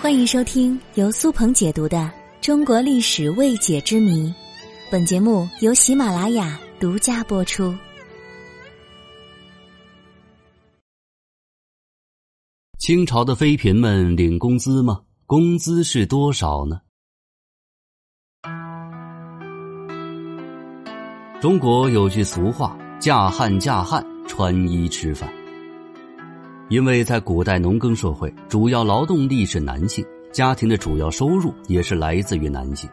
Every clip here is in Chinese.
欢迎收听由苏鹏解读的《中国历史未解之谜》，本节目由喜马拉雅独家播出。清朝的妃嫔们领工资吗？工资是多少呢？中国有句俗话：“嫁汉嫁汉，穿衣吃饭。”因为在古代农耕社会，主要劳动力是男性，家庭的主要收入也是来自于男性，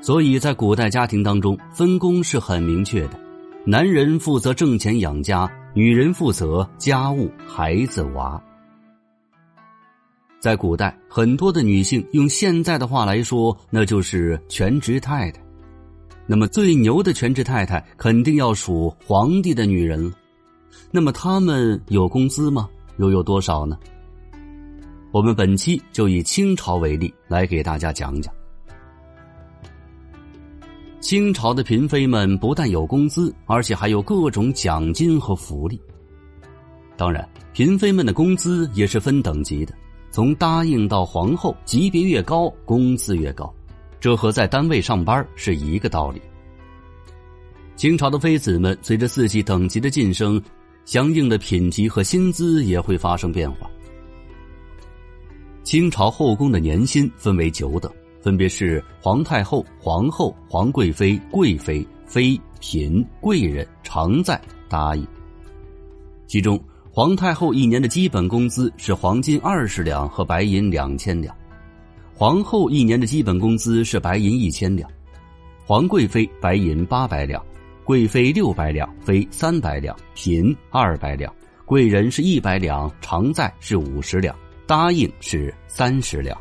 所以在古代家庭当中，分工是很明确的：男人负责挣钱养家，女人负责家务、孩子、娃。在古代，很多的女性用现在的话来说，那就是全职太太。那么最牛的全职太太，肯定要数皇帝的女人了。那么他们有工资吗？又有多少呢？我们本期就以清朝为例来给大家讲讲。清朝的嫔妃们不但有工资，而且还有各种奖金和福利。当然，嫔妃们的工资也是分等级的，从答应到皇后，级别越高，工资越高，这和在单位上班是一个道理。清朝的妃子们随着自己等级的晋升。相应的品级和薪资也会发生变化。清朝后宫的年薪分为九等，分别是皇太后、皇后、皇贵妃、贵妃、妃、嫔、贵人、常在、答应。其中，皇太后一年的基本工资是黄金二十两和白银两千两，皇后一年的基本工资是白银一千两，皇贵妃白银八百两。贵妃六百两，妃三百两，嫔二百两，贵人是一百两，常在是五十两，答应是三十两。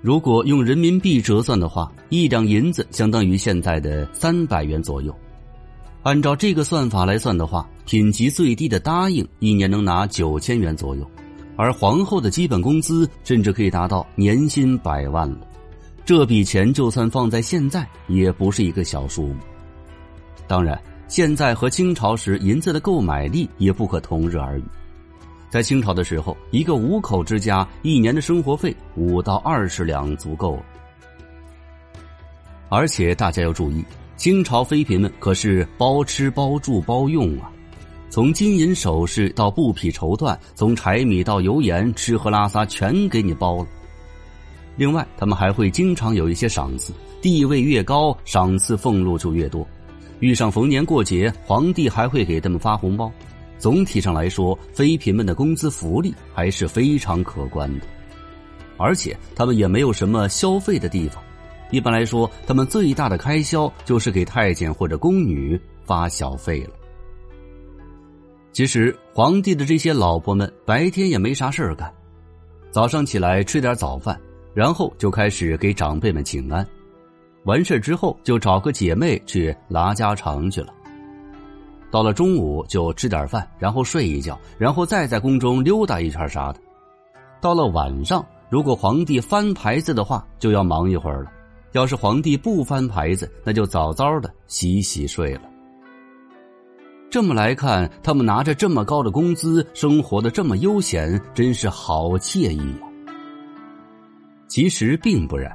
如果用人民币折算的话，一两银子相当于现在的三百元左右。按照这个算法来算的话，品级最低的答应一年能拿九千元左右，而皇后的基本工资甚至可以达到年薪百万了。这笔钱就算放在现在，也不是一个小数目。当然，现在和清朝时银子的购买力也不可同日而语。在清朝的时候，一个五口之家一年的生活费五到二十两足够了。而且大家要注意，清朝妃嫔们可是包吃包住包用啊，从金银首饰到布匹绸缎，从柴米到油盐，吃喝拉撒全给你包了。另外，他们还会经常有一些赏赐，地位越高，赏赐俸禄就越多。遇上逢年过节，皇帝还会给他们发红包。总体上来说，妃嫔们的工资福利还是非常可观的。而且，他们也没有什么消费的地方。一般来说，他们最大的开销就是给太监或者宫女发小费了。其实，皇帝的这些老婆们白天也没啥事儿干，早上起来吃点早饭。然后就开始给长辈们请安，完事之后就找个姐妹去拉家常去了。到了中午就吃点饭，然后睡一觉，然后再在宫中溜达一圈啥的。到了晚上，如果皇帝翻牌子的话，就要忙一会儿了；要是皇帝不翻牌子，那就早早的洗洗睡了。这么来看，他们拿着这么高的工资，生活的这么悠闲，真是好惬意呀。其实并不然。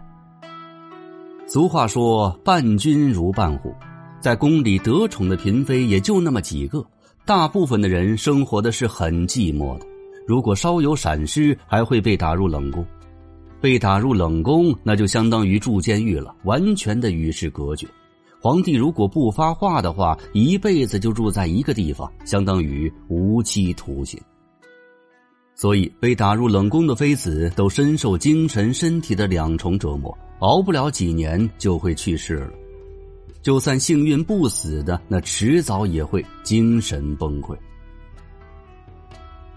俗话说“伴君如伴虎”，在宫里得宠的嫔妃也就那么几个，大部分的人生活的是很寂寞的。如果稍有闪失，还会被打入冷宫。被打入冷宫，那就相当于住监狱了，完全的与世隔绝。皇帝如果不发话的话，一辈子就住在一个地方，相当于无期徒刑。所以，被打入冷宫的妃子都深受精神、身体的两重折磨，熬不了几年就会去世了。就算幸运不死的，那迟早也会精神崩溃。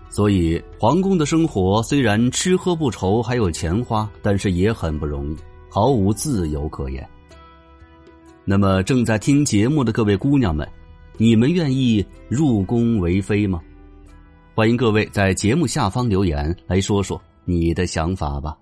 所以，皇宫的生活虽然吃喝不愁，还有钱花，但是也很不容易，毫无自由可言。那么，正在听节目的各位姑娘们，你们愿意入宫为妃吗？欢迎各位在节目下方留言，来说说你的想法吧。